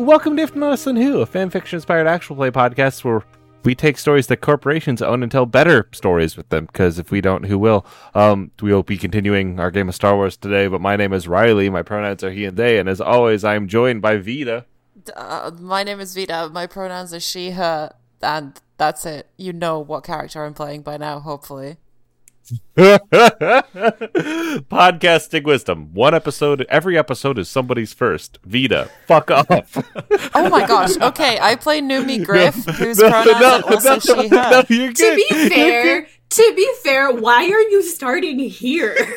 welcome to If Not Us Then Who, a fanfiction inspired actual play podcast where we take stories that corporations own and tell better stories with them. Because if we don't, who will? Um, we will be continuing our game of Star Wars today. But my name is Riley. My pronouns are he and they, and as always, I am joined by Vita. Uh, my name is Vita. My pronouns are she, her, and that's it. You know what character I'm playing by now, hopefully. Podcasting wisdom. One episode, every episode is somebody's first. Vita, fuck off. Oh my gosh. Okay, I play Numi Griff, whose pronouns are also she, her. you're To good. be You're fair, to be fair, why are you starting here?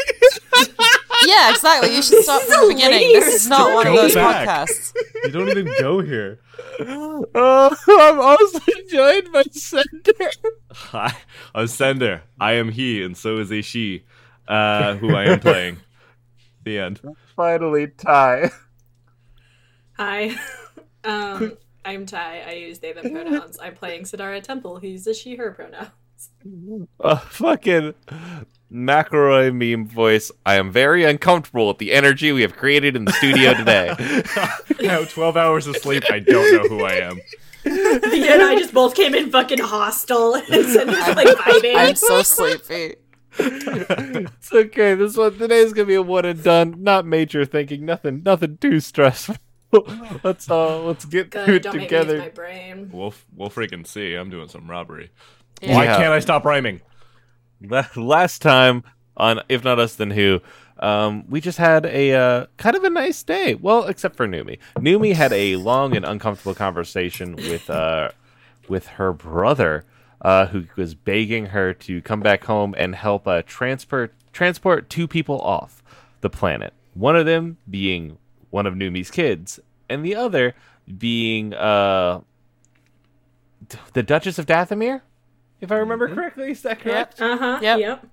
Yeah, exactly. You should start from the beginning. linear This is not one of those back. podcasts. You don't even go here. Oh, I'm also joined by Sender. Hi, I'm Sender. I am he, and so is a she, uh, who I am playing. The end. Finally, Ty. Hi, um, I'm Ty. I use they them pronouns. I'm playing Sidara Temple. He's uses she her pronouns. Uh, fucking McElroy meme voice. I am very uncomfortable with the energy we have created in the studio today. Now, 12 hours of sleep. I don't know who I am. Vita and I just both came in fucking hostile and Cinder's like vibing. I'm so sleepy. it's okay. This one today is gonna be a one and done. Not major thinking. Nothing. Nothing too stressful. let's uh let's get through Good, it don't make me use together. my brain. We'll, we'll freaking see. I'm doing some robbery. Yeah. Why Yeah. can't I stop rhyming? Last time on If Not Us Then Who, um, we just had a uh, kind of a nice day. Well, except for Numi. Numi had a long and uncomfortable conversation with uh, with her brother, uh, who was begging her to come back home and help uh, transport transport two people off the planet. One of them being one of Numi's kids, and the other being uh, the Duchess of Dathomir. If I remember correctly, is that correct? Uh huh. Yep. Yep.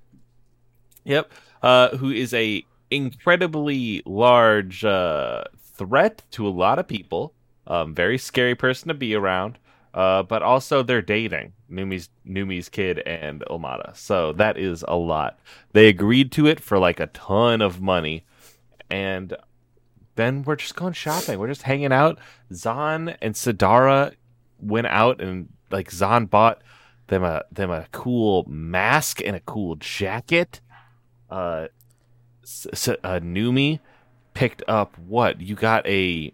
Yep. Uh, who is a incredibly large uh, threat to a lot of people. Um, very scary person to be around. Uh, but also they're dating Numi's Numi's kid and Omada, So that is a lot. They agreed to it for like a ton of money, and then we're just going shopping. We're just hanging out. Zahn and Sidara went out and like Zahn bought them a them a cool mask and a cool jacket. Uh, S- S- uh Numi picked up what you got a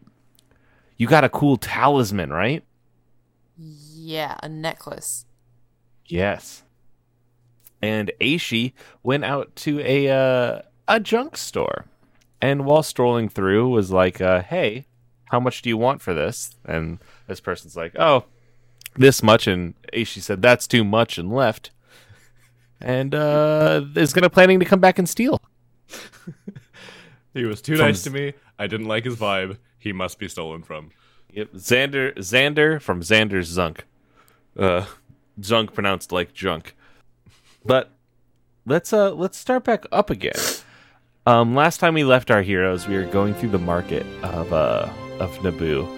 you got a cool talisman, right? Yeah, a necklace. Yes. And Aishi went out to a uh, a junk store, and while strolling through, was like, uh, "Hey, how much do you want for this?" And this person's like, "Oh, this much." And Aishi said, "That's too much," and left. And uh, is gonna planning to come back and steal. He was too From nice to me. I didn't like his vibe. He must be stolen from. Yep, Xander Xander from Xander's Zunk. Uh Zunk pronounced like junk. But let's uh let's start back up again. Um last time we left our heroes, we were going through the market of uh of Naboo.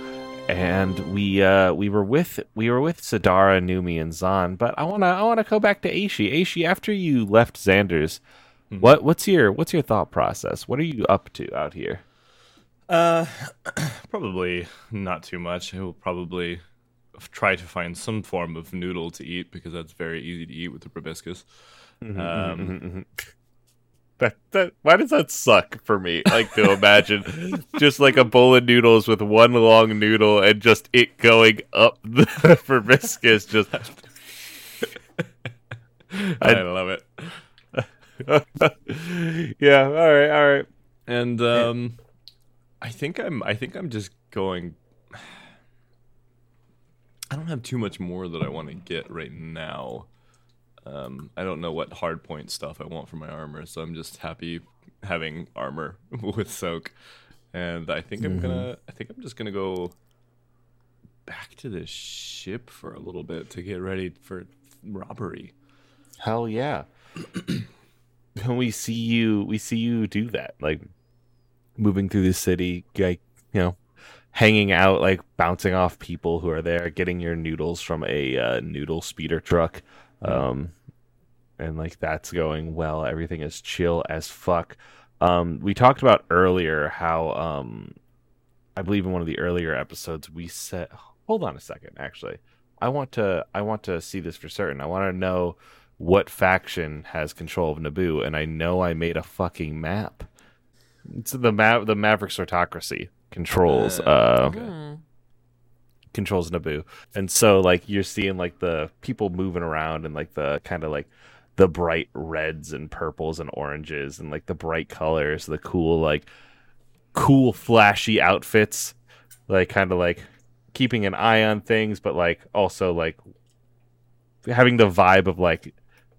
And we uh we were with we were with Sidara, Numi, and Zahn, but I wanna I wanna go back to Aishi. Aishi, after you left Xander's, what what's your what's your thought process? What are you up to out here? Uh, probably not too much. I will probably try to find some form of noodle to eat because that's very easy to eat with the proboscis. Um, That, that why does that suck for me? Like to imagine just like a bowl of noodles with one long noodle and just it going up the proboscis. Just I love it. yeah. All right. All right. And um, I think I'm. I think I'm just going. I don't have too much more that I want to get right now. Um, I don't know what hard point stuff I want for my armor, so I'm just happy having armor with soak. And I think I'm gonna. I think I'm just gonna go back to the ship for a little bit to get ready for robbery. Hell yeah. We see you, we see you do that, like moving through the city, like you know, hanging out, like bouncing off people who are there, getting your noodles from a uh, noodle speeder truck, um, and like that's going well. Everything is chill as fuck. Um, we talked about earlier how um, I believe in one of the earlier episodes we said hold on a second actually. I want to I want to see this for certain. I want to know what faction has control of Naboo and I know I made a fucking map. It's the map the Mavericks autocracy controls uh, Hmm. controls Naboo. And so like you're seeing like the people moving around and like the kind of like the bright reds and purples and oranges and like the bright colors, the cool like cool flashy outfits, like kind of like keeping an eye on things but like also like having the vibe of like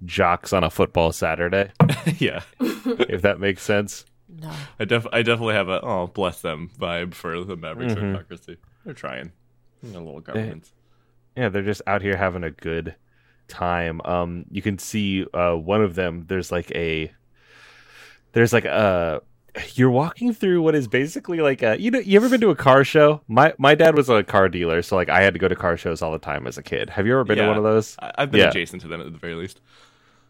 jocks on a football Saturday, yeah, if that makes sense. No. I def I definitely have a oh bless them vibe for the Mavericks Mhm. autocracy. They're trying. Their little governments. yeah they're just out here having a good time um you can see uh one of them there's like a there's like a you're walking through what is basically like a you know you ever been to a car show my my dad was a car dealer so like i had to go to car shows all the time as a kid have you ever been to one of those I've been Yeah. adjacent to them at the very least.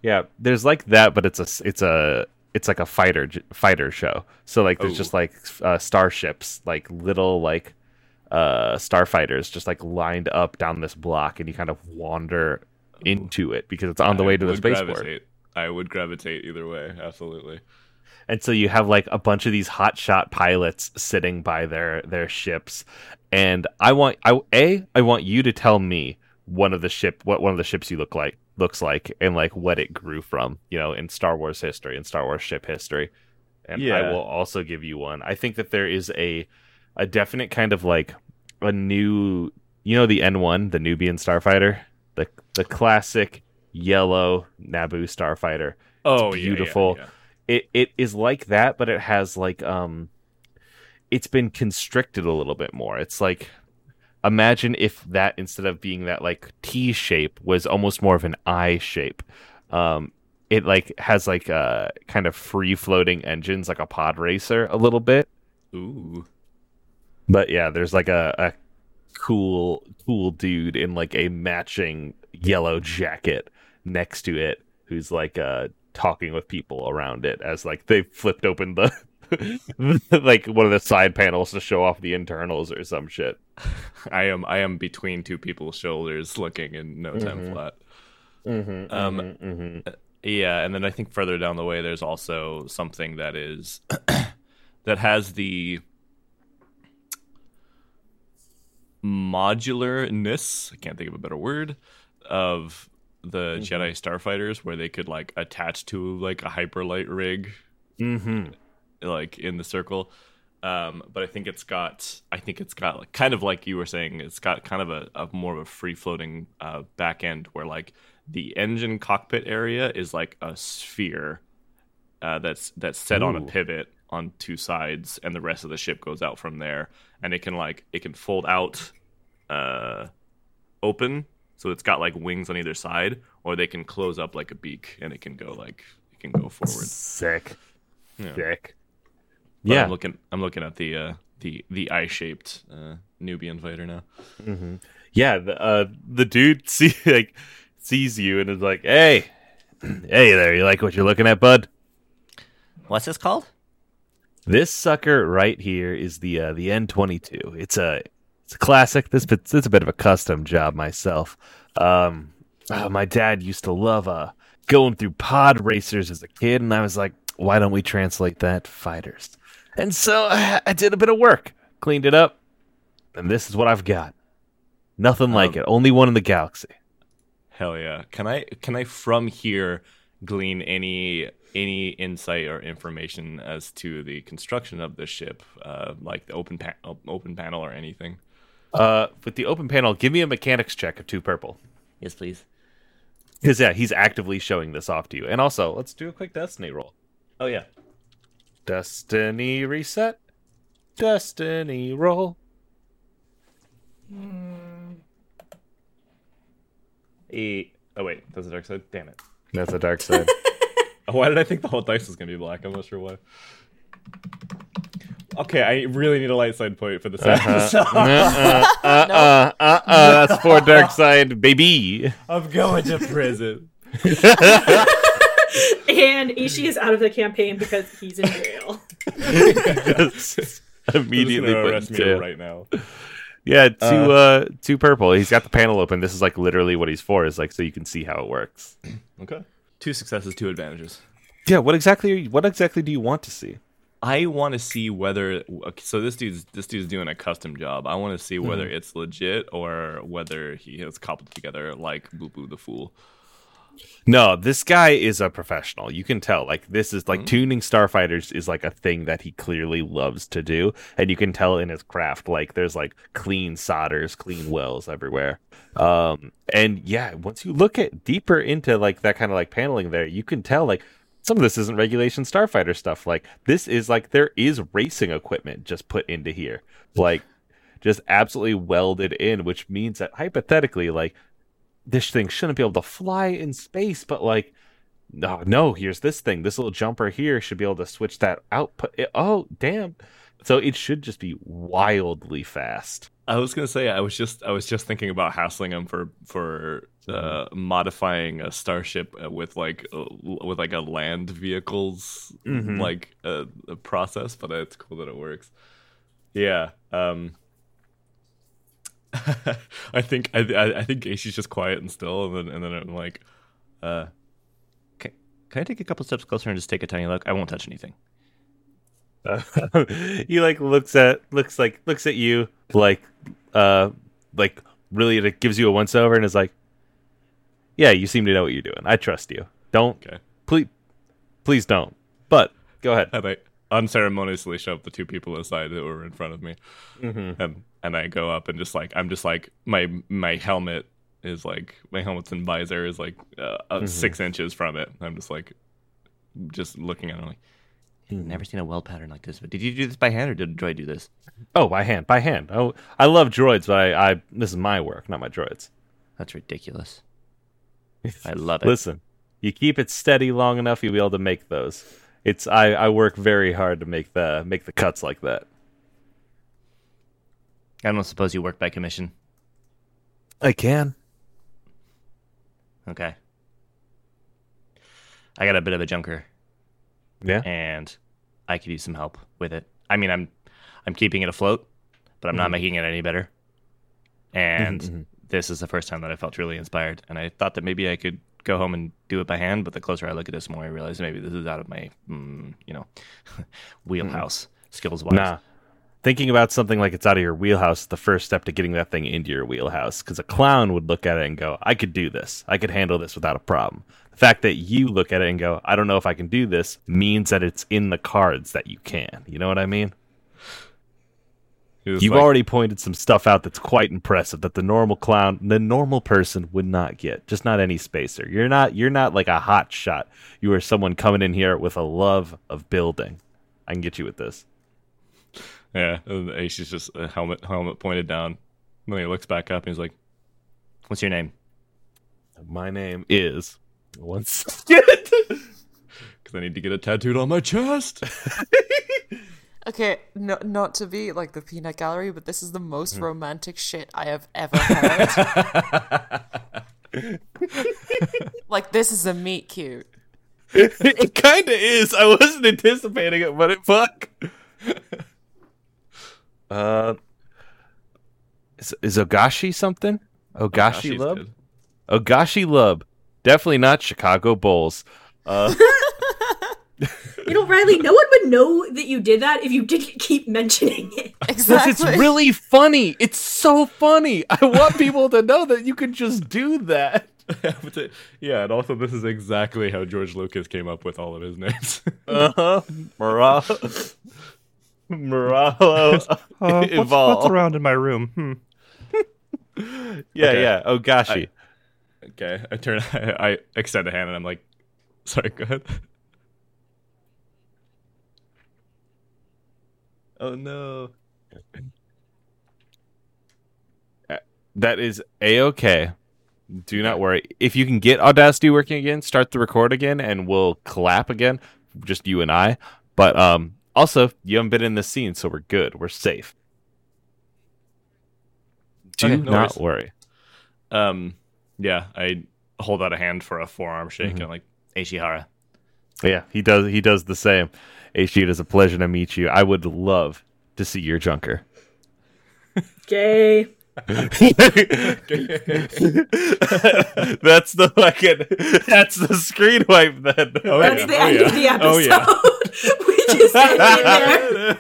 yeah there's like that but it's a it's a it's like a fighter fighter show so like there's Oh. just like uh, starships like little like uh starfighters just like lined up down this block and you kind of wander into it because it's on the I way to the spaceport gravitate. I would gravitate either way. Absolutely. and so you have like a bunch of these hotshot pilots sitting by their their ships and i want i a i want you to tell me one of the ship what one of the ships you look like looks like and like what it grew from you know in star wars history and star wars ship history and i will also give you one i think that there is a a definite kind of like a new you know the n1 the nubian starfighter the classic yellow naboo starfighter Oh, yeah, yeah, beautiful. yeah. it it is like that, but it has like um it's been constricted a little bit more. It's like imagine if that instead of being that like T shape was almost more of an I shape. Um it like has like uh kind of free floating engines like a pod racer a little bit. Ooh. But yeah, there's like a, a cool cool dude in like a matching yellow jacket next to it who's like uh talking with people around it as like they flipped open the like one of the side panels to show off the internals or some shit. I am I am between two people's shoulders looking in no time Mhm. flat. Mm-hmm, Um, mm-hmm. Yeah, and then I think further down the way there's also something that is that has the modularness, I can't think of a better word, of the Jedi starfighters where they could like attach to like a hyperlight rig Mm-hmm. like in the circle. Um, but I think it's got, I think it's got like, kind of like you were saying, it's got kind of a, a more of a free floating uh, back end where like the engine cockpit area is like a sphere uh, that's that's set on a pivot on two sides, and the rest of the ship goes out from there, and it can like it can fold out, uh, open, so it's got like wings on either side, or they can close up like a beak, and it can go like it can go forward. Sick. Yeah. Sick. But Yeah. I'm looking. I'm looking at the uh, the the eye-shaped uh, Nubian fighter now. Mm-hmm. Yeah, the uh, the dude see like sees you and is like, "Hey, hey there, you like what you're looking at, bud?" What's this called? This sucker right here is the uh, the N22. It's a it's a classic. This it's a bit of a custom job myself. Um, uh, my dad used to love uh going through pod racers as a kid, and I was like, why don't we translate that fighters? And so I, I did a bit of work, cleaned it up, and this is what I've got. Nothing like Um, it. Only one in the galaxy. Hell yeah! Can I can I from here glean any any insight or information as to the construction of this ship, uh, like the open pa- open panel or anything? Uh, with the open panel, give me a mechanics check of two purple. Yes, please. Because yeah, he's actively showing this off to you. And also, let's do a quick destiny roll. Oh yeah. Destiny reset. Destiny roll. E. Oh wait, that's the dark side. Damn it! That's the dark side. Why did I think the whole dice was gonna be black? I'm not sure why. Okay, I really need a light side point for this episode. uh, uh, uh, uh, uh, that's for dark side, baby. I'm going to prison. And Ishi is out of the campaign because he's in jail. immediately gonna put in arrest me jail. right now. Yeah, two Uh, uh, two purple. He's got the panel open. This is like literally what he's for. Is like so you can see how it works. Okay. Two successes, two advantages. Yeah. What exactly? Are you, what exactly do you want to see? I want to see whether uh, so this dude's this dude's doing a custom job. I want to see whether mm-hmm. it's legit or whether he has cobbled together like Boo Boo the Fool. No, this guy is a professional. You can tell. Like this is like mm-hmm. tuning starfighters is like a thing that he clearly loves to do, and you can tell in his craft. Like there's like clean solders, clean wells everywhere. Um, and yeah, once you look at deeper into like that kind of like paneling there, you can tell like some of this isn't regulation starfighter stuff. Like this is like there is racing equipment just put into here, like just absolutely welded in, which means that hypothetically, like this thing shouldn't be able to fly in space, but like, no, no, here's this thing. This little jumper here should be able to switch that output. Oh, damn. So it should just be wildly fast. I was gonna say I was just I was just thinking about hassling him for for uh, modifying a starship uh, with like uh, with like a land vehicles Mhm. like uh, a process, but it's cool that it works. Yeah. Um. I think I I, I think Aishi's just quiet and still, and then and then I'm like, uh, Can, can I take a couple steps closer and just take a tiny look? I won't touch anything. he like looks at looks like looks at you like uh like really it gives you a once over and is like, yeah, you seem to know what you're doing. I trust you. Don't okay. please please don't. But go ahead. and I unceremoniously shove the two people aside that were in front of me, Mm-hmm. and and I go up and just like I'm just like my my helmet is like my helmet's and visor is like uh, uh, six inches from it. I'm just like just looking at it like I've Never seen a weld pattern like this. But did you do this by hand or did a droid do this? Oh, by hand, by hand. Oh, I love droids, but I, I this is my work, not my droids. That's ridiculous. I love it. Listen, you keep it steady long enough, you'll be able to make those. It's I, I work very hard to make the make the cuts like that. I don't suppose you work by commission. I can. Okay. I got a bit of a junker Yeah. and I could use some help with it. I mean, I'm I'm keeping it afloat, but I'm not making it any better. And mhm. This is the first time that I felt really inspired, and I thought that maybe I could go home and do it by hand. But the closer I look at this, the more I realize maybe this is out of my, mm, you know, wheelhouse skills wise. Nah. Thinking about something like it's out of your wheelhouse is the first step to getting that thing into your wheelhouse. Because a clown would look at it and go, I could do this. I could handle this without a problem. The fact that you look at it and go, I don't know if I can do this, means that it's in the cards that you can. You know what I mean? You've like, already pointed some stuff out that's quite impressive that the normal clown, the normal person would not get. Just not any spacer. You're not you're not like a hot shot. You are someone coming in here with a love of building. I can get you with this. yeah. And Aishi's just a helmet helmet pointed down. And then he looks back up and he's like, What's your name? My name is one second. because I need to get it tattooed on my chest. Okay, no, not to be like the peanut gallery, but this is the most Hmm. romantic shit I have ever heard. like this is a meet cute. it kind of is. I wasn't anticipating it, but it fuck. uh, is, is Ogashi something? Ogashi Ashi's Lub? Ogashi Lub. Definitely not Chicago Bulls. Uh, You know, Riley, no one would know that you did that if you didn't keep mentioning it. because Exactly. it's really funny. It's so funny. I want people to know that you can just do that. Yeah, and also this is exactly how George Lucas came up with all of his names. Uh huh. Moralo. Moralo. what's, around in my room? Hmm. Yeah, Okay. yeah. Ogashi. okay, I turn, I, I extend a hand and I'm like, sorry, go ahead. Oh no. That is a okay. Do not worry. If you can get Audacity working again, start the record again, and we'll clap again. Just you and I. But um, also, you haven't been in the scene, so we're good. We're safe. Do Okay, no not worries. worry. Um, yeah, I hold out a hand for a forearm shake Mm-hmm. and I'm like, Ishihara. Yeah, he does. He does the same. Aishi, it is a pleasure to meet you. I would love to see your junker. Gay. that's the fucking. That's the screen wipe then. Oh, That's yeah. the Oh, end yeah. of the Oh, episode. yeah. we just ended there.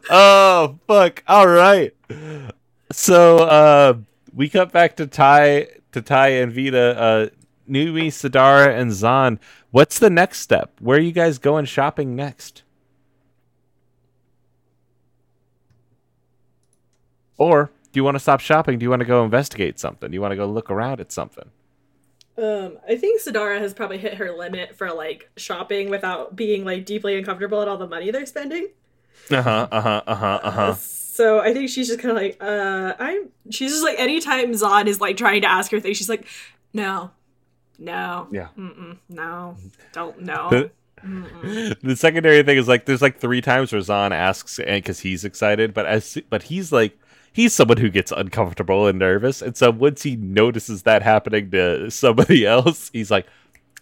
oh fuck! All right. So uh, we cut back to Ty, to Ty and Vita, uh, Numi, Sidara, and Zahn. What's the next step? Where are you guys going shopping next? Or do you want to stop shopping? Do you want to go investigate something? Do you want to go look around at something? Um, I think Sidara has probably hit her limit for like shopping without being like deeply uncomfortable at all the money they're spending. Uh huh. Uh huh. Uh huh. Uh huh. So I think she's just kind of like, uh, I'm. She's just like, anytime Zahn is like trying to ask her things, she's like, no, no, Yeah. mm-mm, no, don't know. The- the secondary thing is like there's like three times where Zahn asks and because he's excited, but as but he's like he's someone who gets uncomfortable and nervous, and so once he notices that happening to somebody else, he's like,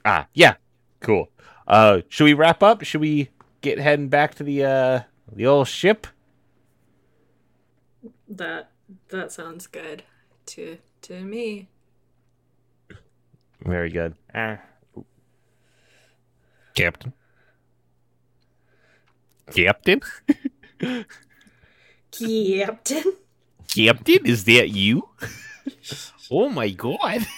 ah, yeah, cool. Uh, should we wrap up? Should we get heading back to the uh the old ship? That that sounds good to to me. Very good. Ah. Captain. Captain? Captain. Captain, is that you? oh my god.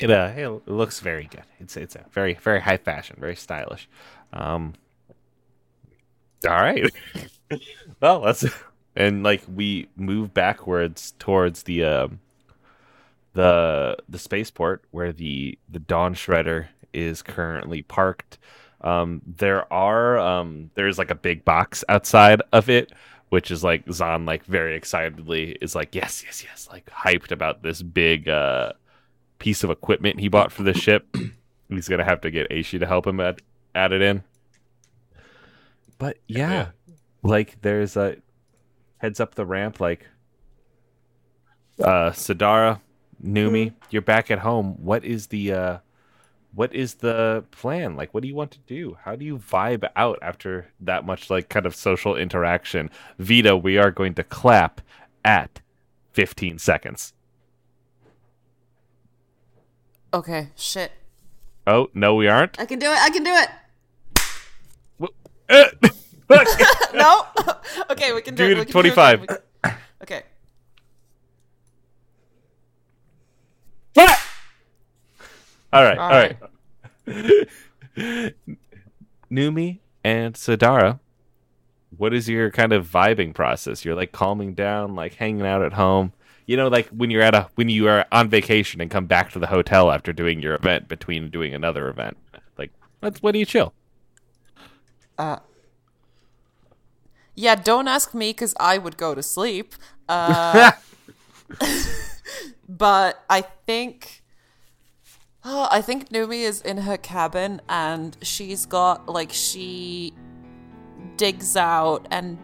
it uh it looks very good. It's it's a very very high fashion, very stylish. Um all right. well, let's and like we move backwards towards the um the the spaceport where the the Dawn Shredder is currently parked. Um there are um there's like a big box outside of it which is like Zahn like very excitedly is like yes yes yes like hyped about this big uh piece of equipment he bought for the ship. He's gonna have to get Aishi to help him add, add it in. But yeah, Yeah. like there's a heads up the ramp like uh Sidara, Numi, you're back at home. What is the uh what is the plan? Like what do you want to do? How do you vibe out after that much like kind of social interaction? Vita, we are going to clap at 15 seconds. Okay, shit. Oh, no we aren't. I can do it. I can do it. Uh. No. okay, we can do, Do it. We can 25. Do it. We Okay. all right, All all right. Numi and Sidara, what is your kind of vibing process? You're like calming down, like hanging out at home. You know, like when you're at a when you are on vacation and come back to the hotel after doing your event between doing another event. Like, that's when do you chill? Uh, yeah, don't ask me because I would go to sleep. Uh, but I think, oh, I think Numi is in her cabin and she's got like she digs out and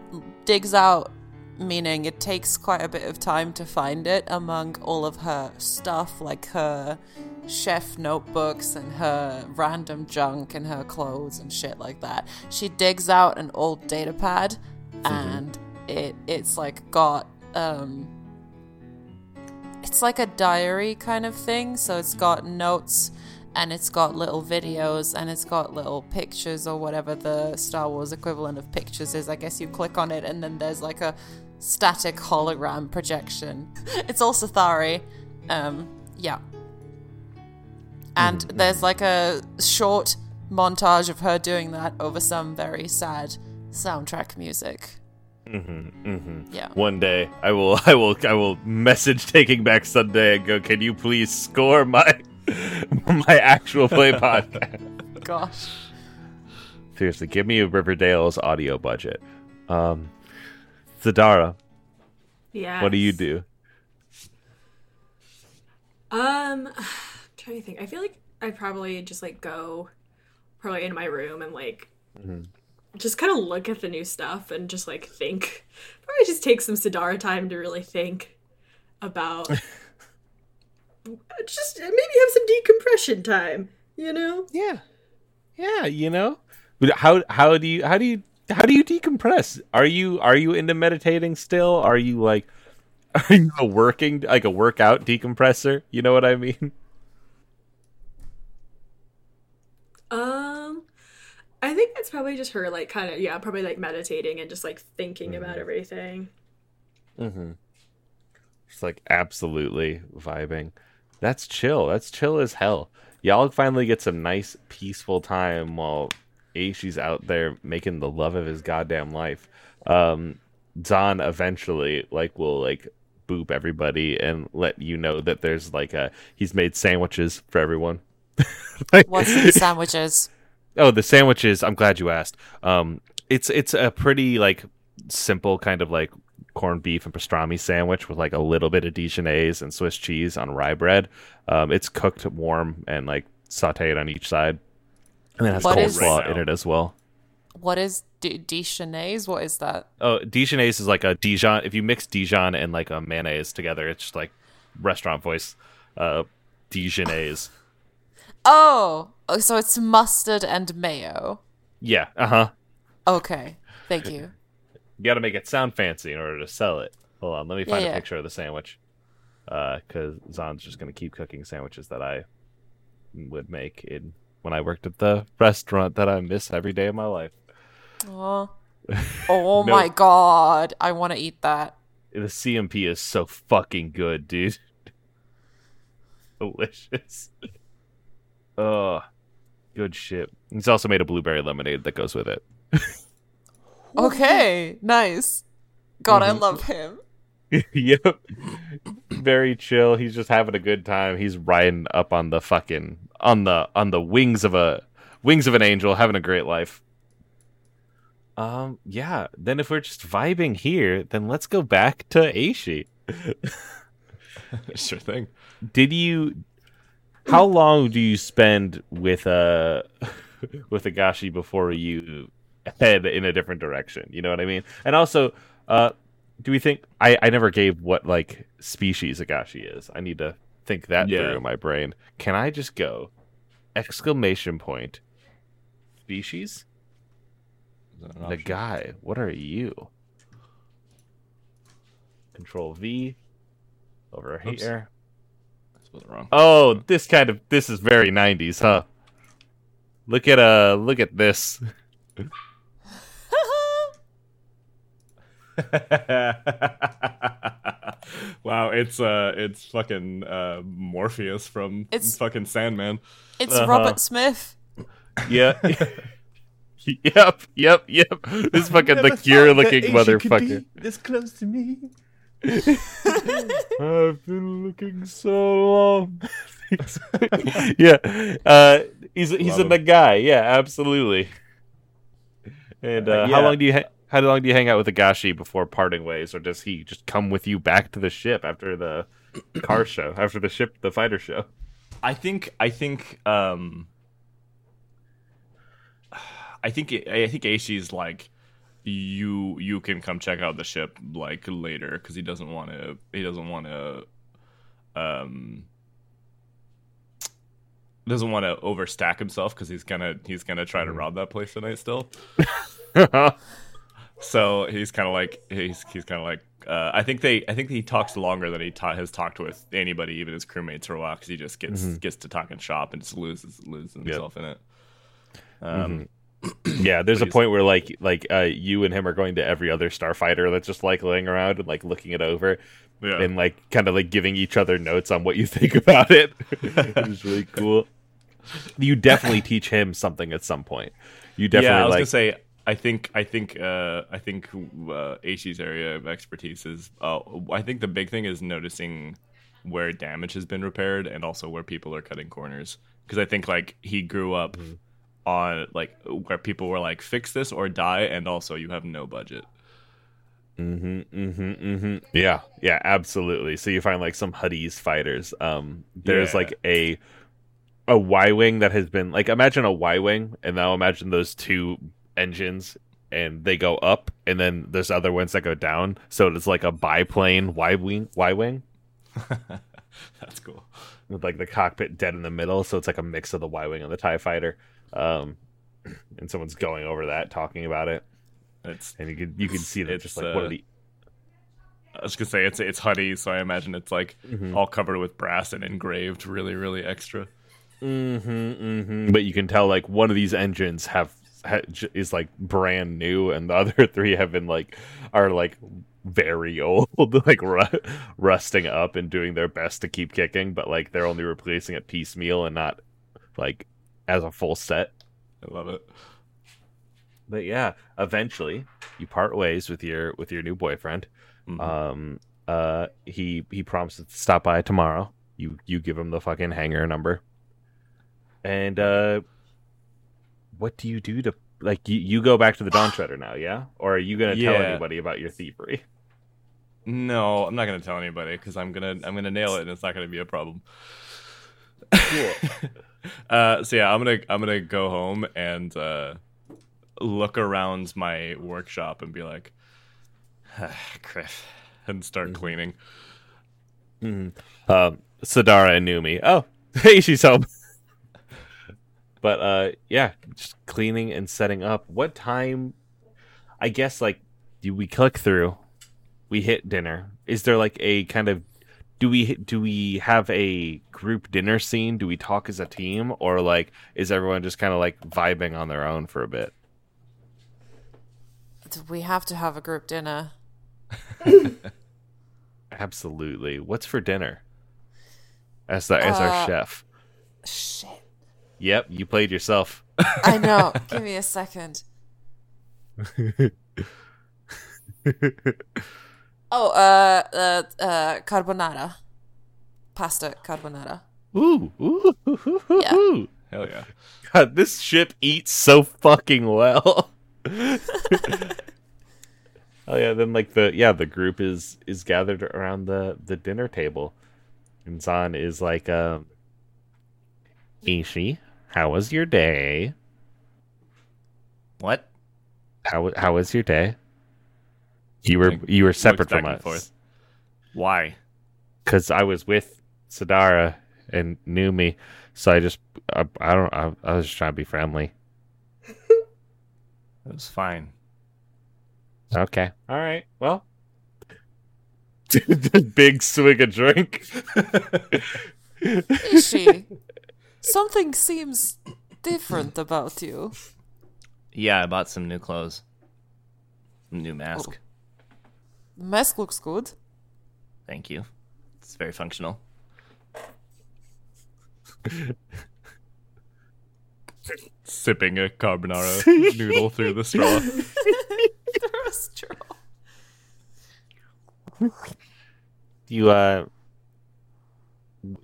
digs out, meaning it takes quite a bit of time to find it among all of her stuff, like her chef notebooks and her random junk and her clothes and shit like that. She digs out an old data pad and it it's like got um it's like a diary kind of thing, so it's got notes and it's got little videos and it's got little pictures or whatever the Star Wars equivalent of pictures is. I guess you click on it and then there's like a static hologram projection. It's all Sathari. Um, yeah. And there's like a short montage of her doing that over some very sad soundtrack music. Mm-hmm, mm-hmm. Yeah. One day, I will, I will, I will message Taking Back Sunday and go. Can you please score my my actual play podcast? Gosh. Seriously, give me Riverdale's audio budget. Um, Zadara, Yeah. what do you do? Um, trying to think. I feel like I probably just like go, probably in my room and like just kind of look at the new stuff and just like think. Probably just take some Sidara time to really think about. just maybe have some decompression time. You know. Yeah, yeah. You know, But how how do you how do you how do you decompress? Are you are you into meditating still? Are you like are you a working like a workout decompressor? You know what I mean? Um, I think it's probably just her, like, kind of, yeah, probably like meditating and just like thinking about everything. Mm-hmm. It's like absolutely vibing. That's chill. That's chill as hell. Y'all finally get some nice peaceful time while Aishi's out there making the love of his goddamn life. Um, Zahn eventually like will like boop everybody and let you know that there's like a he's made sandwiches for everyone. Like- What's the sandwiches? Oh, the sandwiches. I'm glad you asked. Um, it's it's a pretty like simple kind of like corned beef and pastrami sandwich with like a little bit of Dijonnaise and Swiss cheese on rye bread. Um, it's cooked warm and like sautéed on each side, and then it has What is- coleslaw Right in it as well. What is D- Dijonnaise? What is that? Oh, Dijonnaise is like a Dijon. If you mix Dijon and like a mayonnaise together, it's just like restaurant voice. Uh, Dijonnaise. Oh, oh, so it's mustard and mayo. Yeah. Uh huh. Okay, thank you. You got to make it sound fancy in order to sell it. Hold on, let me find yeah. a picture of the sandwich. Because Zahn's just going to keep cooking sandwiches that I would make in when I worked at the restaurant that I miss every day of my life. Oh, oh No. my god, I want to eat that. The CMP is so fucking good, dude. Delicious. Oh, good shit. He's also made a blueberry lemonade that goes with it. Okay, nice. God, Mm-hmm. I love him. yep. Very chill. He's just having a good time. He's riding up on the fucking on the on the wings of a wings of an angel, having a great life. Um, yeah. Then if we're just vibing here, then let's go back to Aishi. sure thing. Did you how long do you spend with uh with Agashi before you head in a different direction? You know what I mean? And also, uh do we think I, I never gave what like species Agashi is. I need to think that Yeah. through in my brain. Can I just go exclamation point species? The guy. What are you? Control V over Oops. here. I spelled it wrong. Oh, this kind of this is very 90s, huh? Look at uh look at this. wow, it's uh, it's fucking uh, Morpheus from It's- fucking Sandman. It's Uh-huh. Robert Smith. Yeah. yep, yep, yep. This fucking the cure looking motherfucker. this close to me. I've been looking so long. yeah. Uh he's he's Love a him. the guy. Yeah, absolutely. And uh, Uh, how long do you ha- how long do you hang out with Agashi before parting ways or does he just come with you back to the ship after the car show, after the ship the fighter show? I think I think um I think I think Aishi's like you you can come check out the ship like later because he doesn't want to he doesn't want to um doesn't want to overstack himself because he's gonna he's gonna try to rob that place tonight still so he's kind of like he's he's kind of like uh, I think they I think he talks longer than he ta- has talked with anybody, even his crewmates for a while, because he just gets gets to talking shop and just loses loses himself in it. Um, Yeah, there's a point where like like uh, you and him are going to every other starfighter that's just like laying around and like looking it over yeah, and like kind of like giving each other notes on what you think about it. it's really cool. You definitely teach him something at some point. You definitely yeah. I was like gonna say I think I think uh, I think uh, Aishi's area of expertise is uh, I think the big thing is noticing where damage has been repaired and also where people are cutting corners because I think like he grew up Mm-hmm. on like where people were like fix this or die and also you have no budget. Mm-hmm, mm-hmm, mm-hmm. Yeah, yeah, absolutely. So you find like some Huddies fighters. Um, there's Yeah. like a a Y wing that has been like imagine a Y wing, and now imagine those two engines and they go up and then there's other ones that go down so it's like a biplane y wing y wing That's cool. with like the cockpit dead in the middle so it's like a mix of the y wing and the tie fighter um and someone's going over that talking about it It's. and you could you can see that just like what uh, are the I was gonna say it's it's Huddy, so I imagine it's like Mhm. all covered with brass and engraved, really, really extra. Mm-hmm, mm-hmm. But you can tell like one of these engines have is like brand new, and the other three have been like are like very old, like ru- rusting up and doing their best to keep kicking, but like they're only replacing it piecemeal and not like as a full set. I love it. But yeah, eventually you part ways with your with your new boyfriend. Mhm. Um, uh, he he promises to stop by tomorrow. You you give him the fucking hangar number. And uh, what do you do to like you, you go back to the Dawn Treader now? Yeah, or are you gonna tell anybody about your thievery? No, I'm not gonna tell anybody because I'm gonna I'm gonna nail it and it's not gonna be a problem. Cool. uh, so yeah, I'm gonna I'm gonna go home and uh, look around my workshop and be like, Criff, and start Mm-hmm. cleaning. Um, Sidara and Numi. Oh, hey, she's home. But uh, yeah, just cleaning and setting up. What time? I guess like, do we click through? We hit dinner. Is there like a kind of? Do we do we have a group dinner scene? Do we talk as a team, or like is everyone just kind of like vibing on their own for a bit? We have to have a group dinner. Absolutely. What's for dinner? As the as our Uh, chef. Shit. Yep, you played yourself. I know. Give me a second. Oh, uh, uh, uh, carbonara. Pasta carbonara. Ooh, ooh, ooh, ooh, ooh, Yeah. ooh. Hell yeah! God, this ship eats so fucking well. oh yeah, then like the yeah the group is is gathered around the the dinner table, and Zahn is like, um, Ishi, how was your day? What? How how was your day? You were you were separate from us forth. Why? because I was with Sidara and knew me, so I just I, I don't I, I was just trying to be friendly. It was fine. Okay. All right. Well. Big swig of drink. Ishi, something seems different about you. Yeah, I bought some new clothes. New mask. The mask looks good. Thank you. It's very functional. Sipping a carbonara noodle through the straw. Through a straw. You uh,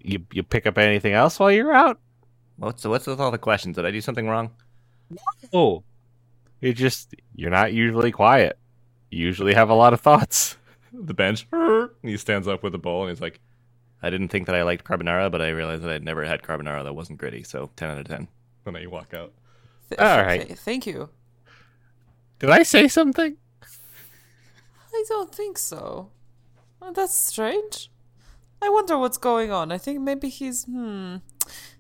you you pick up anything else while you're out? What's what's with all the questions? Did I do something wrong? Oh, you're just you're not usually quiet. You usually have a lot of thoughts. the bench. He stands up with a bowl and he's like, I didn't think that I liked carbonara, but I realized that I'd never had carbonara that wasn't gritty. So ten out of ten. and then you walk out. Th- All okay, right. Thank you. Did I say something? I don't think so. Oh, that's strange. I wonder what's going on. I think maybe he's hmm.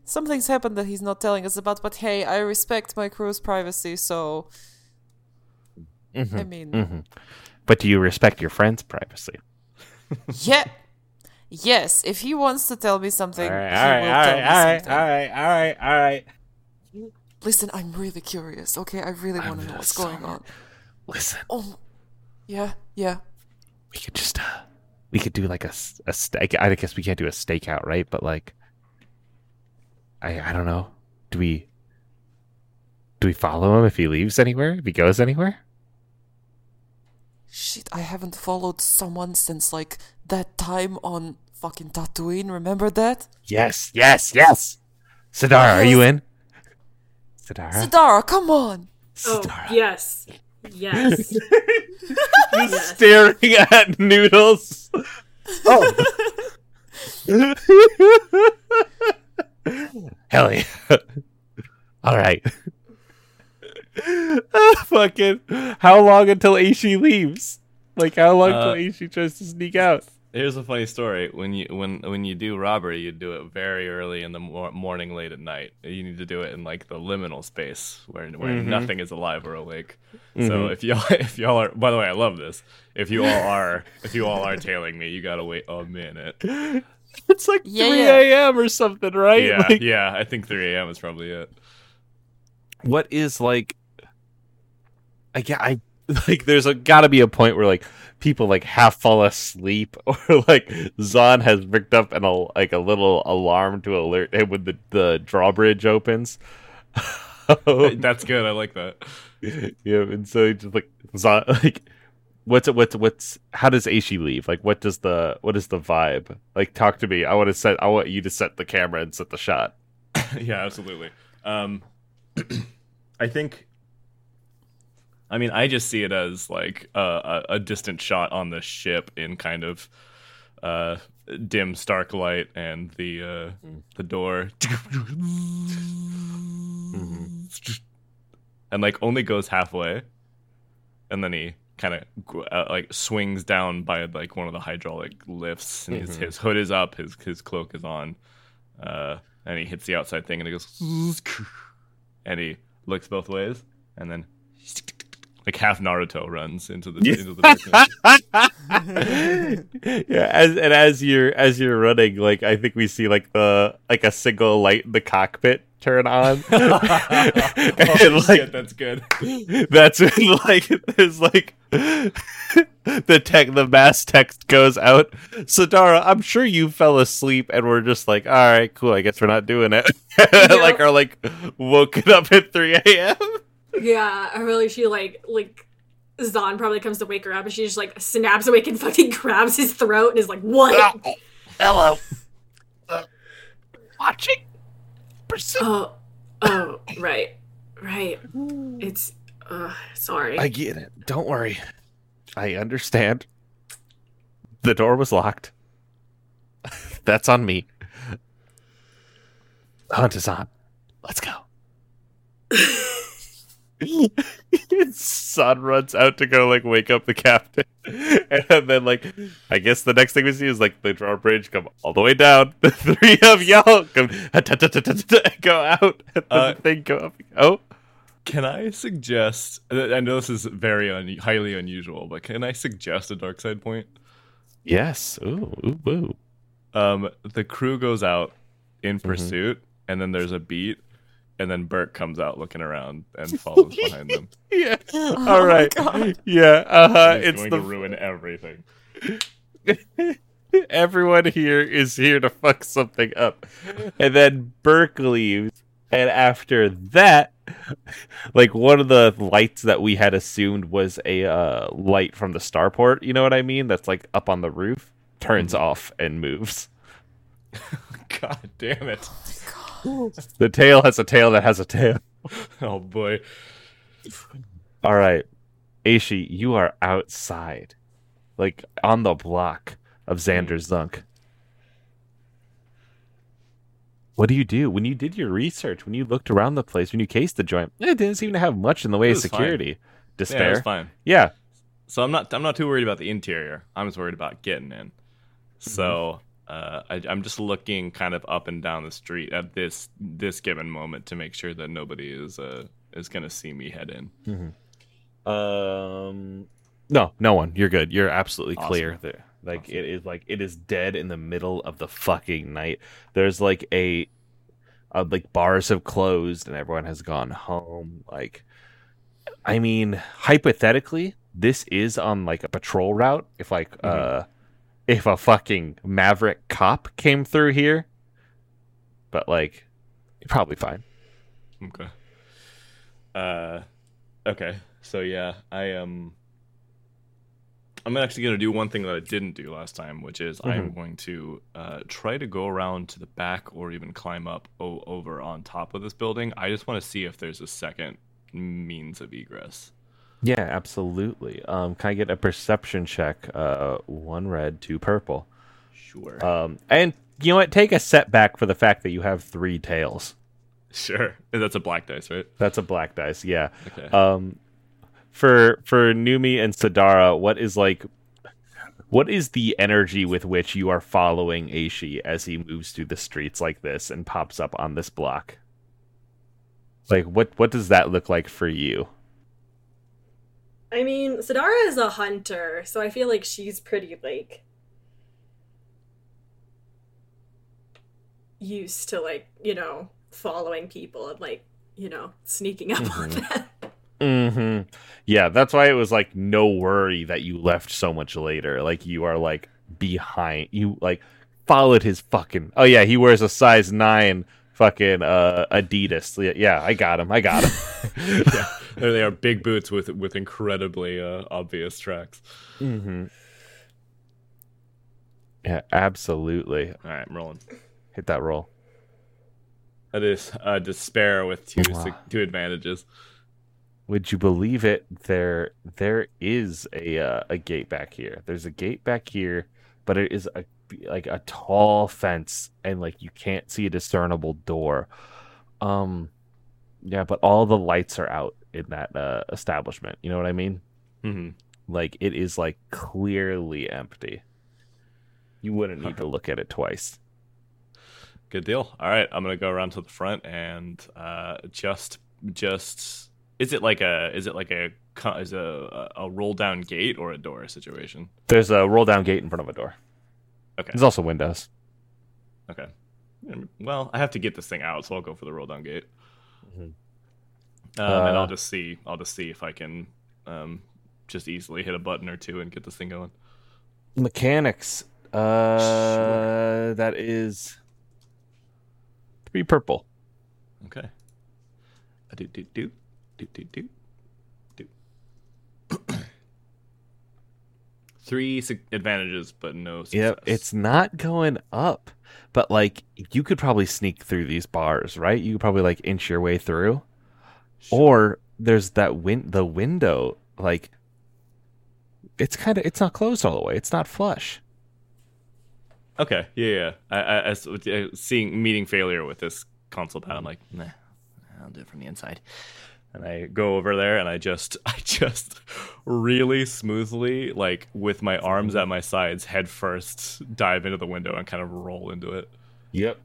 Something's happened that he's not telling us about, but hey, I respect my crew's privacy, so I mean hmm But do you respect your friend's privacy? Yeah. Yes, if he wants to tell me something, All right, all right, will all tell right, me all right, something. all right, all right, all right. Listen, I'm really curious. Okay, I really want to know what's going on. Listen, Oh, yeah, yeah. we could just uh, we could do like a s- a steak. I guess we can't do a stakeout, right? But like, I I don't know. Do we do we follow him if he leaves anywhere? If he goes anywhere? Shit, I haven't followed someone since like that time on fucking Tatooine. Remember that? Yes, yes, yes. Sidara, are you in? Sidara, Sidara, come on. Oh, Sidara. Yes. Yes. yes. Staring at noodles. Oh. Hell yeah. All right. Fucking. How long until Aishi leaves? Like how long Uh, until Aishi tries to sneak out? Here's a funny story. When you when when you do robbery, you do it very early in the mor- morning, late at night. You need to do it in like the liminal space where where Mhm. nothing is alive or awake. So Mhm. if y'all if y'all are by the way, I love this. If you all are if you all are tailing me, you gotta wait a minute. It's like Yeah, 3 yeah. a.m. or something, right? Yeah, Like, yeah. I think 3 a.m. is probably it. what is like I yeah, I like there's a gotta be a point where like people like half fall asleep or like Zahn has picked up an like a little alarm to alert him when the, the drawbridge opens. That's good. I like that. yeah, and so he just like Zahn like what's it what's what's how does Aishi leave? Like what does the what is the vibe? Like talk to me. I want to set I want you to set the camera and set the shot. yeah, absolutely. Um, I think. I mean, I just see it as like a, a, distant shot on the ship in kind of uh, dim, stark light, and the uh, the door, and like only goes halfway, and then he kind of uh, like swings down by like one of the hydraulic lifts, and his, Mhm. his hood is up, his his cloak is on, uh, and he hits the outside thing, and he goes, and he looks both ways, and then like half Naruto runs into the into the darkness. yeah, as and as you're as you're running, like I think we see like the like a single light in the cockpit turn on. Holy and oh, like shit, that's good. that's when like there's like the tech the mass text goes out. Sidara, I'm sure you fell asleep and we're just like, all right, cool, I guess we're not doing it. like are like woken up at three AM. Yeah, I really she like like Zahn probably comes to wake her up and she just like snaps awake and fucking grabs his throat and is like, What? Hello. Uh, watching. Pursue. Oh oh right. Right. It's uh sorry. I get it. Don't worry. I understand. The door was locked. That's on me. Hunt is on. Let's go. Zahn runs out to go like wake up the captain, and then like I guess the next thing we see is like the drawbridge come all the way down. The three of y'all come go out, and Uh, the thing go up. Oh, Can I suggest? I know this is very un, highly unusual, but can I suggest a dark side point? yes. Ooh, ooh, ooh. Um, the crew goes out in Mm-hmm. pursuit, and then there's a beat, and then Bert comes out looking around and follows behind them. Yeah. Oh All my right. Yeah. Uh huh. He's It's going the to ruin everything. everyone here is here to fuck something up, and then Burke leaves, and after that, like one of the lights that we had assumed was a uh, light from the starport. You know what I mean? That's like up on the roof. Turns off and moves. God damn it! The tail has a tail that has a tail. Oh boy. All right, Aishi, you are outside, like on the block of Xander mm. Zunk. What do you do when you did your research? When you looked around the place, when you cased the joint, it didn't seem to have much in the way of fine. security. Yeah, Despair. it's fine. Yeah. So I'm not I'm not too worried about the interior. I'm just worried about getting in. Mm-hmm. So uh, I, I'm just looking kind of up and down the street at this this given moment to make sure that nobody is uh, is gonna see me head in. Um. No, no one. You're good. You're absolutely Awesome. clear there. Like it is like it is dead in the middle of the fucking night. There's like a, uh, like bars have closed and everyone has gone home. Like, I mean, hypothetically, this is on like a patrol route. If like uh, if a fucking maverick cop came through here, but like, you're probably fine. Okay. Uh, okay. So yeah, I am. Um, I'm actually gonna do one thing that I didn't do last time, which is I'm going to uh, try to go around to the back or even climb up o- over on top of this building. I just want to see if there's a second means of egress. Yeah, absolutely. Um, can I get a perception check? Uh, one red, two purple. Sure. Um, and you know what? Take a setback for the fact that you have three tails. Sure. And that's a black dice, right? That's a black dice. Yeah. Okay. Um, for for Numi and Sidara, what is like, what is the energy with which you are following Aishi as he moves through the streets like this and pops up on this block? Like, what what does that look like for you? I mean, Sidara is a hunter, so I feel like she's pretty like used to like, you know, following people and like, you know, sneaking up on them. Mm-hmm. Yeah, that's why it was like no worry that you left so much later. Like you are like behind you like followed his fucking Oh yeah, he wears a size nine fucking uh Adidas. Yeah, I got him. I got him. yeah. There they are big boots with with incredibly uh, obvious tracks. mm-hmm. Yeah, absolutely. All right, I'm rolling. Hit that roll. That is uh, despair with two Wow. two advantages. Would you believe it? There, there is a uh, a gate back here. There's a gate back here, but it is a like a tall fence, and like you can't see a discernible door. Um, yeah, but all the lights are out in that uh, establishment. You know what I mean? hmm Like it is like clearly empty. You wouldn't need to look at it twice. Good deal. All right, I'm gonna go around to the front and uh, just just is it like a is it like a is a a roll down gate or a door situation? There's a roll down gate in front of a door. Okay. There's also windows. Okay. Well, I have to get this thing out, so I'll go for the roll down gate. Mhm. Um, and Uh, I'll just see. I'll just see if I can um, just easily hit a button or two and get this thing going. Mechanics. Uh, that is three purple. Okay. A do do do do do do do. Three advantages, but no success. Yep, it's not going up, but like you could probably sneak through these bars, right? You could probably like inch your way through, or there's that win the window. Like it's kind of it's not closed all the way. It's not flush. Okay, yeah, yeah. I, I, I uh, seeing meeting failure with this console pad, I'm like, nah, I'll do it from the inside. And I go over there and I just, I just really smoothly, like with my arms at my sides, head first, dive into the window and kind of roll into it. Yep.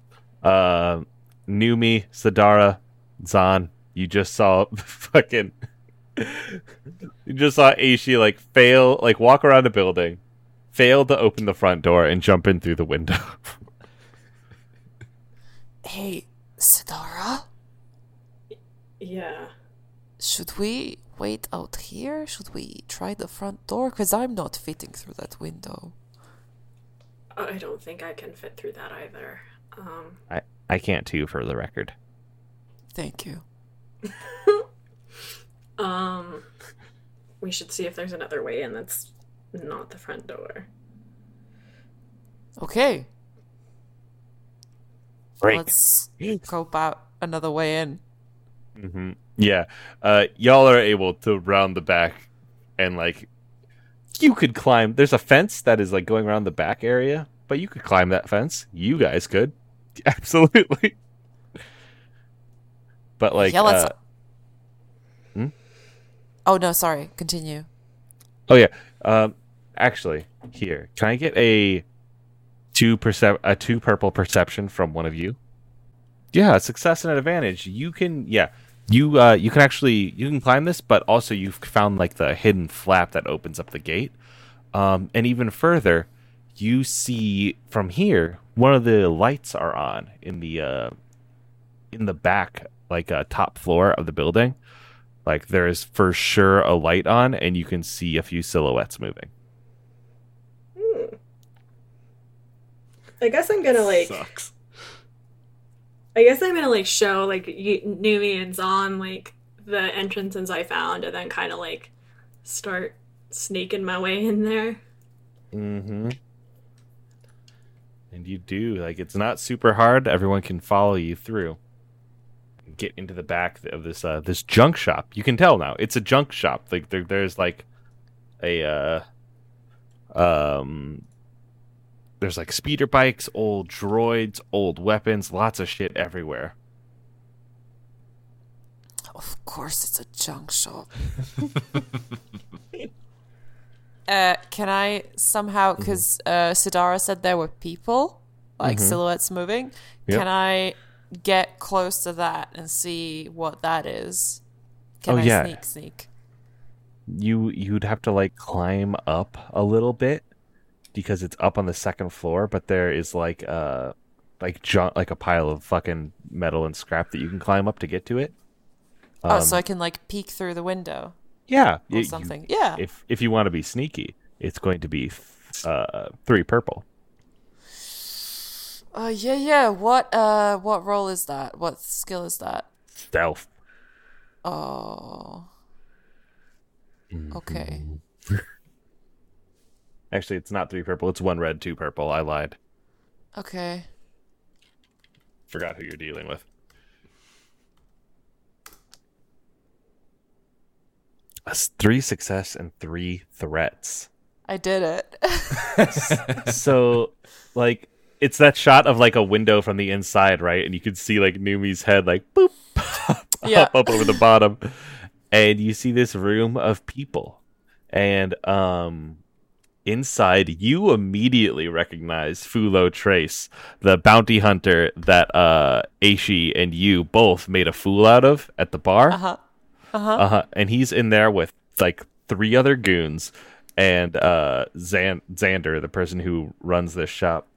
Uh, Numi, Sidara, Zahn, you just saw fucking. you just saw Aishi like fail, like walk around the building, fail to open the front door, and jump in through the window. Hey, Sidara, Yeah. should we wait out here? Should we try the front door? Because I'm not fitting through that window. I don't think I can fit through that either. Um, I I can't too, for the record. Thank you. um, we should see if there's another way in that's not the front door. Okay, Break. let's scope out another way in. hmm Yeah, uh, y'all are able to round the back, and like, you could climb. There's a fence that is like going around the back area, but you could climb that fence. You guys could, absolutely. But like, yeah, let's. uh, hmm? Oh no, sorry. Continue. oh yeah, um, actually, here, can I get a two percep a two purple perception from one of you? Yeah, success and an advantage. You can, yeah, you uh, you can actually you can climb this, but also you've found like the hidden flap that opens up the gate. Um, and even further, you see from here one of the lights are on in the uh, in the back, like a top floor of the building. Like there is for sure a light on, and you can see a few silhouettes moving. Hmm. I guess I'm gonna like. Sucks. I guess I'm gonna like show like y- Numi and Zahn like the entrances I found, and then kind of like start sneaking my way in there. Mm-hmm. And you do like it's not super hard. Everyone can follow you through. Get into the back of this uh this junk shop. You can tell now it's a junk shop. Like there, there's like a uh um there's like speeder bikes, old droids, old weapons, lots of shit everywhere. of course it's a junk shop. uh, can I somehow, because uh, Sidara said there were people, like silhouettes moving, Yep. can I get close to that and see what that is? Can Oh, I yeah. sneak sneak? You you'd have to like climb up a little bit because it's up on the second floor, but there is like uh like junk like a pile of fucking metal and scrap that you can climb up to get to it. oh, so I can like peek through the window Yeah, or you- something. yeah. if if you want to be sneaky, it's going to be uh three purple. Uh, yeah, yeah. What uh, what role is that? What skill is that? Stealth. Oh. Okay. Actually, it's not three purple. It's one red, two purple. I lied. Okay. Forgot who you're dealing with. That's three success and three threats. I did it. so, like, it's that shot of like a window from the inside, right? And you can see like Numi's head, like boop, Yeah. up, up over the bottom, and you see this room of people, and um, inside you immediately recognize Fulo Trace, the bounty hunter that uh Aishi and you both made a fool out of at the bar. Uh huh. Uh-huh. Uh-huh. And he's in there with like three other goons and uh Zan- Xander, the person who runs this shop.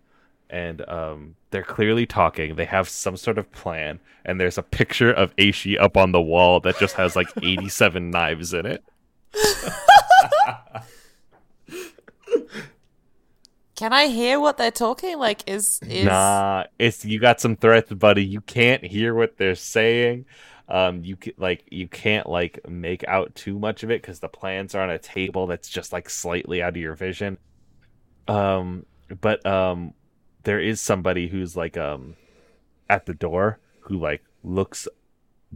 And um they're clearly talking. They have some sort of plan, and there's a picture of Aishi up on the wall that just has like 87 knives in it. Can I hear what they're talking? Like, is is Nah, it's you got some threats, buddy. You can't hear what they're saying. Um, you ca- like you can't like make out too much of it because the plans are on a table that's just like slightly out of your vision. Um, but um, there is somebody who's like um at the door who like looks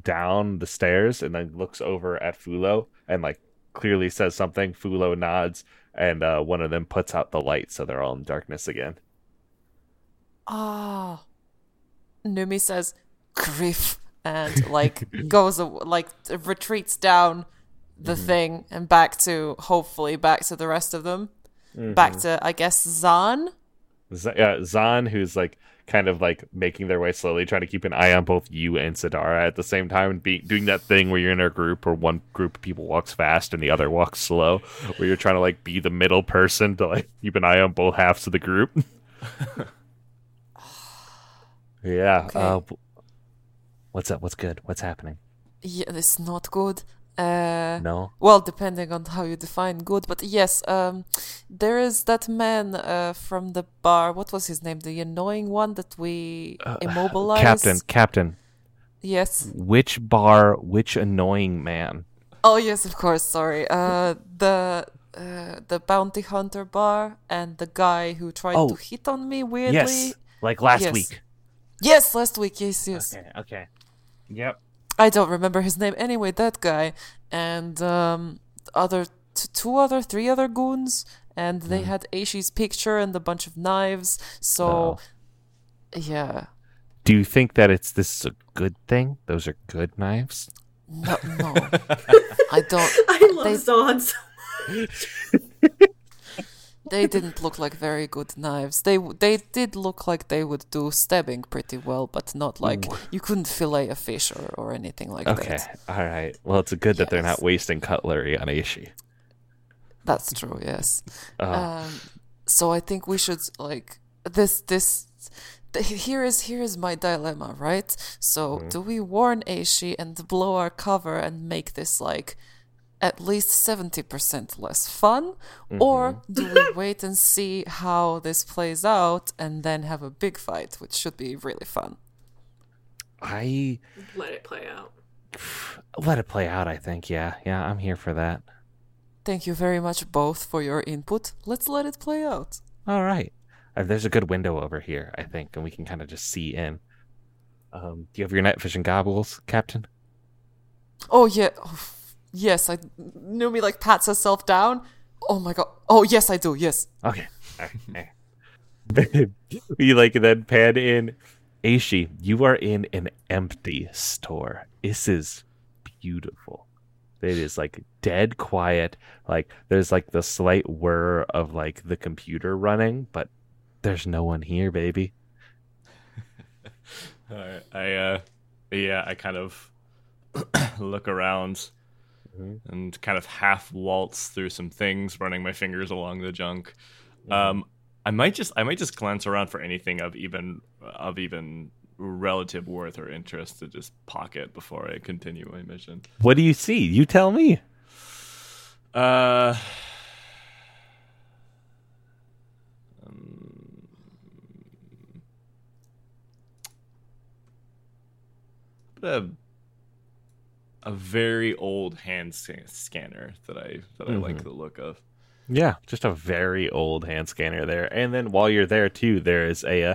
down the stairs and then looks over at Fulo and like clearly says something. Fulo nods, and uh, one of them puts out the light, so they're all in darkness again. ah? Numi says, "Griff," and like goes like retreats down the thing and back to hopefully back to the rest of them. Back to I guess Zahn. Z- uh, Zahn, who's like kind of like making their way slowly, trying to keep an eye on both you and Sidara at the same time, and be- doing that thing where you're in a group where one group of people walks fast and the other walks slow, where you're trying to like be the middle person to like keep an eye on both halves of the group. yeah. Okay. Uh, what's up? What's good? What's happening? Yeah, it's not good. Uh, No. Well, depending on how you define good, but yes, um, there is that man uh, from the bar. What was his name? The annoying one that we immobilized. Captain, Captain, Yes. which bar? Which annoying man? Oh yes, of course. Sorry. Uh, the uh, the bounty hunter bar and the guy who tried Oh. to hit on me weirdly. Yes, like last Yes. week. Yes, last week. Yes, yes. Okay. Okay. Yep. I don't remember his name. Anyway, that guy and um, other t- two other, three other goons, and they Mm. had Aishi's picture and a bunch of knives. So, Oh. yeah, Do you think that it's this is a good thing? Those are good knives. no, no, I don't. I love They- Zod so They didn't look like very good knives. They they did look like they would do stabbing pretty well, but not like you couldn't fillet a fish or, or anything like Okay. that. Okay, all right. Well, it's good that they're not wasting cutlery on Aishi. That's true. Yes. Oh. Um, so I think we should like this this. Here is here is my dilemma, right? So Mm-hmm. do we warn Aishi and blow our cover and make this like at least seventy percent less fun, or Mm-hmm. do we wait and see how this plays out and then have a big fight, which should be really fun? I let it play out. let it play out. I think. Yeah. Yeah. I'm here for that. Thank you very much both for your input. Let's let it play out. All right. Uh, there's a good window over here, I think, and we can kind of just see in. Um, do you have your night vision goggles, Captain? Oh yeah, oh, yes. I Numi like pats herself down. Oh my god. Oh yes, I do. Yes. Okay. All right. we like then pan in. Aishi, you are in an empty store. This is beautiful. It is like dead quiet. Like there's like the slight whir of like the computer running, but there's no one here, baby. Alright, I uh, yeah, I kind of look around Mhm. and kind of half waltz through some things, running my fingers along the junk. Um, I might just I might just glance around for anything of even of even relative worth or interest to just pocket before I continue my mission. What do you see? You tell me. Uh. um, a, a very old hand scanner that I that I like the look of. Yeah, just a very old hand scanner there. And then while you're there too, there is a uh,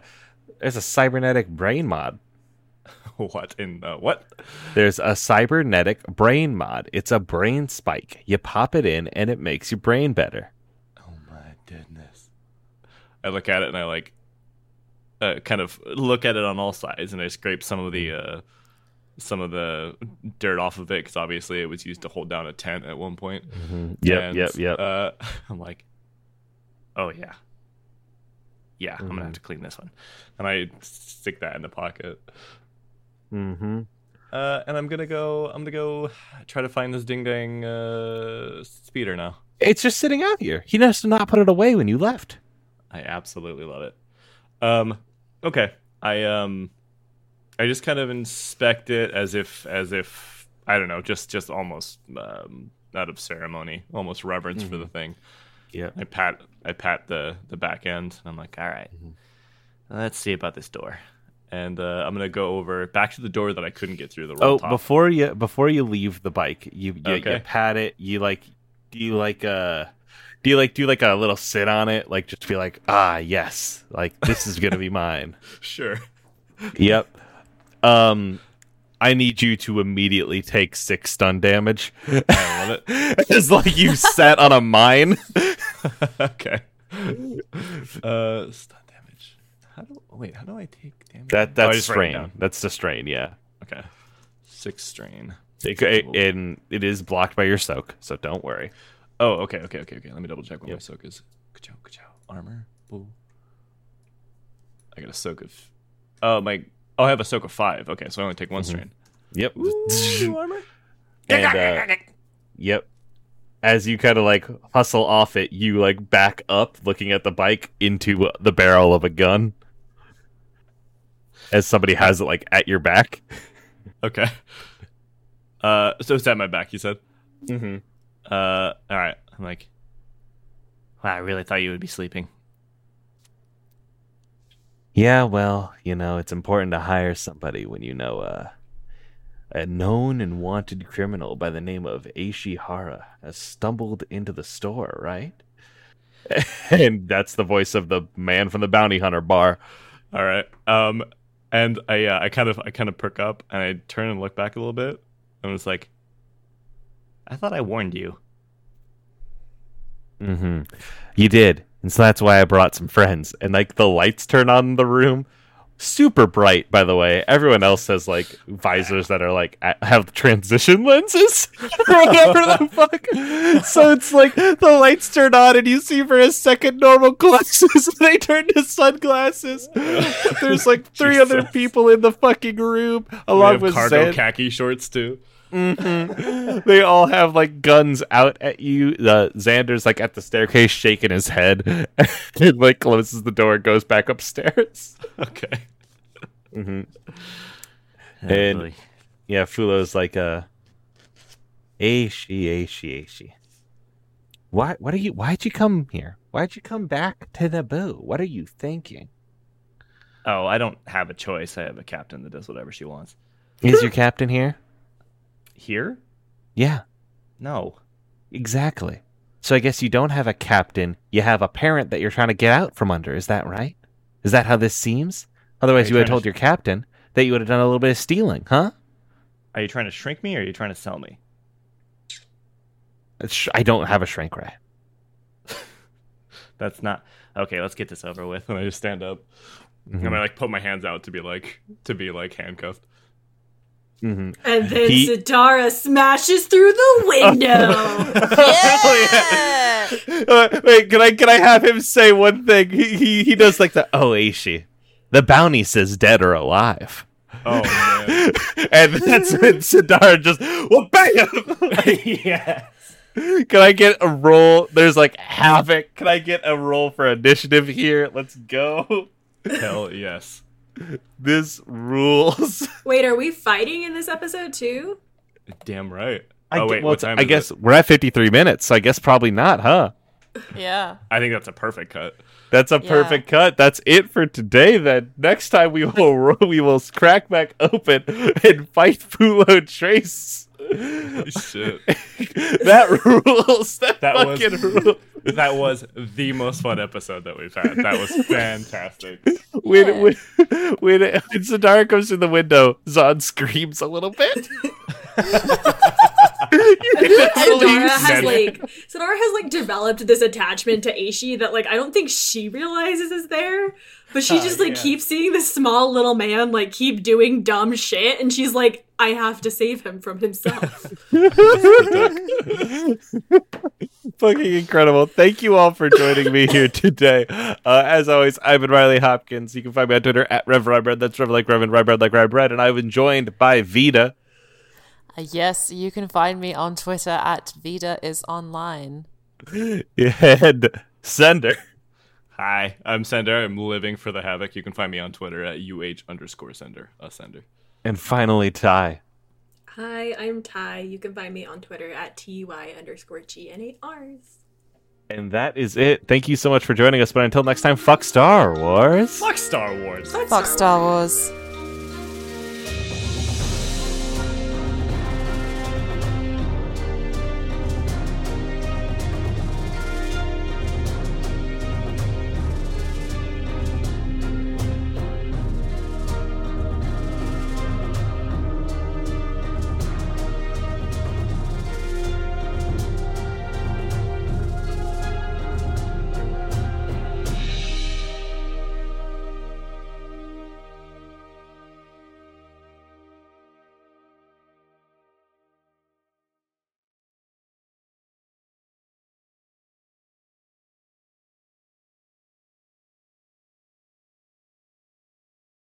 there's a cybernetic brain mod. what in uh, what? There's a cybernetic brain mod. It's a brain spike. You pop it in and it makes your brain better. Oh my goodness! I look at it and I like, uh, kind of look at it on all sides, and I scrape some of the, uh, some of the dirt off of it because obviously it was used to hold down a tent at one point. Yep, And, yep, yep. Uh, I'm like, Oh yeah. Yeah, I'm Mm-hmm. gonna have to clean this one. and I stick that in the pocket. mm-hmm. Uh, and I'm gonna go. I'm gonna go try to find this ding dang uh, speeder now. It's just sitting out here. He must have not put it away when you left. I absolutely love it. Um, okay, I um, I just kind of inspect it as if as if I don't know, just just almost um, out of ceremony, almost reverence for the thing. Yeah. I pat I pat the the back end. And I'm like, all right, Let's see about this door. and uh, I'm gonna go over back to the door that I couldn't get through the Oh, top. before you before you leave the bike, you you, Okay. you pat it. You like do you like uh do you like do like a little sit on it, like just be like ah yes, like this is gonna be mine. sure. Yep. Um, I need you to immediately take six stun damage. I love it. it's like you sat on a mine. okay. Uh, stun damage. How do wait? How do I take damage? That Oh, that's it strain. That's the strain. Yeah. Okay. Six strain. It, it, and it is blocked by your soak, so don't worry. Oh, okay, okay, okay, okay. Let me double check what Yep. my soak is. Ka-chow, ka-chow. Armor. I got a soak of. Oh my. Oh, I have a soak of five. Okay, so I only take one strain. Yep. Ooh, armor. and uh, yep. As you kind of like hustle off it, you like back up, looking at the bike into the barrel of a gun. As somebody has it like at your back. Okay. Uh, so it's at my back. You said. Mm-hmm. Uh, all right. I'm like, Wow, I really thought you would be sleeping. Yeah, well, you know, it's important to hire somebody when you know uh, a known and wanted criminal by the name of Ashihara has stumbled into the store, right? and that's the voice of the man from the bounty hunter bar. all right. Um, and I, uh, I kind of, I kind of perk up and I turn and look back a little bit. And it's like, I thought I warned you. Mm-hmm. You did, and so that's why I brought some friends. And like the lights turn on in the room, super bright. By the way, everyone else has like visors that are like have transition lenses or whatever the fuck. So it's like the lights turn on, and you see for a second normal glasses, and they turn to sunglasses. There's like three other people in the fucking room, along with cargo khaki shorts too. Mhm. they all have like guns out at you. Uh, Xander's like at the staircase shaking his head and like closes the door and goes back upstairs. Okay. hmm Oh, And- boy. Yeah, Fulo's like, uh, Aishi, Aishi, Aishi. Why, what are you, why'd you come here? Why'd you come back to the Naboo? What are you thinking? oh, I don't have a choice. I have a captain that does whatever she wants. Is your captain here? Here? Yeah, No. exactly. So I guess you don't have a captain. You have a parent that you're trying to get out from under. Is that right? Is that how this seems? Otherwise, you you would have told to- your captain that you would have done a little bit of stealing, huh? Are you trying to shrink me or are you trying to sell me? I don't have a shrink ray. That's not okay. Let's get this over with. And I just stand up Mhm. and I like put my hands out to be like to be like handcuffed. Mhm. And then He- Sidara smashes through the window. Yeah. Uh, wait, can I can I have him say one thing? He he, he does like the oh Aishi, the bounty says dead or alive, Oh man. and that's when Sidara just well bam. yeah. Can I get a roll? There's like havoc. Can I get a roll for initiative here? Let's go. Hell yes. This rules. Wait, are we fighting in this episode too? Damn right. I oh gu- wait, well, what it's- time I is guess it? we're at 53 minutes, so I guess probably not, huh? yeah. I think that's a perfect cut. That's a Yeah. perfect cut. That's it for today. Then next time we will we will crack back open and fight Fulo Trace. Shit. that rules. That, That was- rules. That was the most fun episode that we've had. That was fantastic. When, Yeah. when, when, when Sidara comes through the window, Zod screams a little bit. Sidara has like Sidara has like developed this attachment to Aishi that like I don't think she realizes is there. But she just like yeah. keeps seeing this small little man like keep doing dumb shit and she's like, I have to save him from himself. Fucking incredible. Thank you all for joining me here today. Uh, as always, I've been Riley Hopkins. You can find me on Twitter at Rev Rybread. That's Rev like Reverend Rybread like Rybread. And I've been joined by Vita. Yes, you can find me on Twitter at Vida is online. and Sender. Hi, I'm Sender. I'm living for the havoc. You can find me on Twitter at uh underscore sender. A sender. And finally, Ty. Hi, I'm Ty. You can find me on Twitter at TY underscore G-N-A-Rs. And that is it. Thank you so much for joining us. But until next time, fuck Star Wars. Fuck Star Wars. Fuck Star Wars.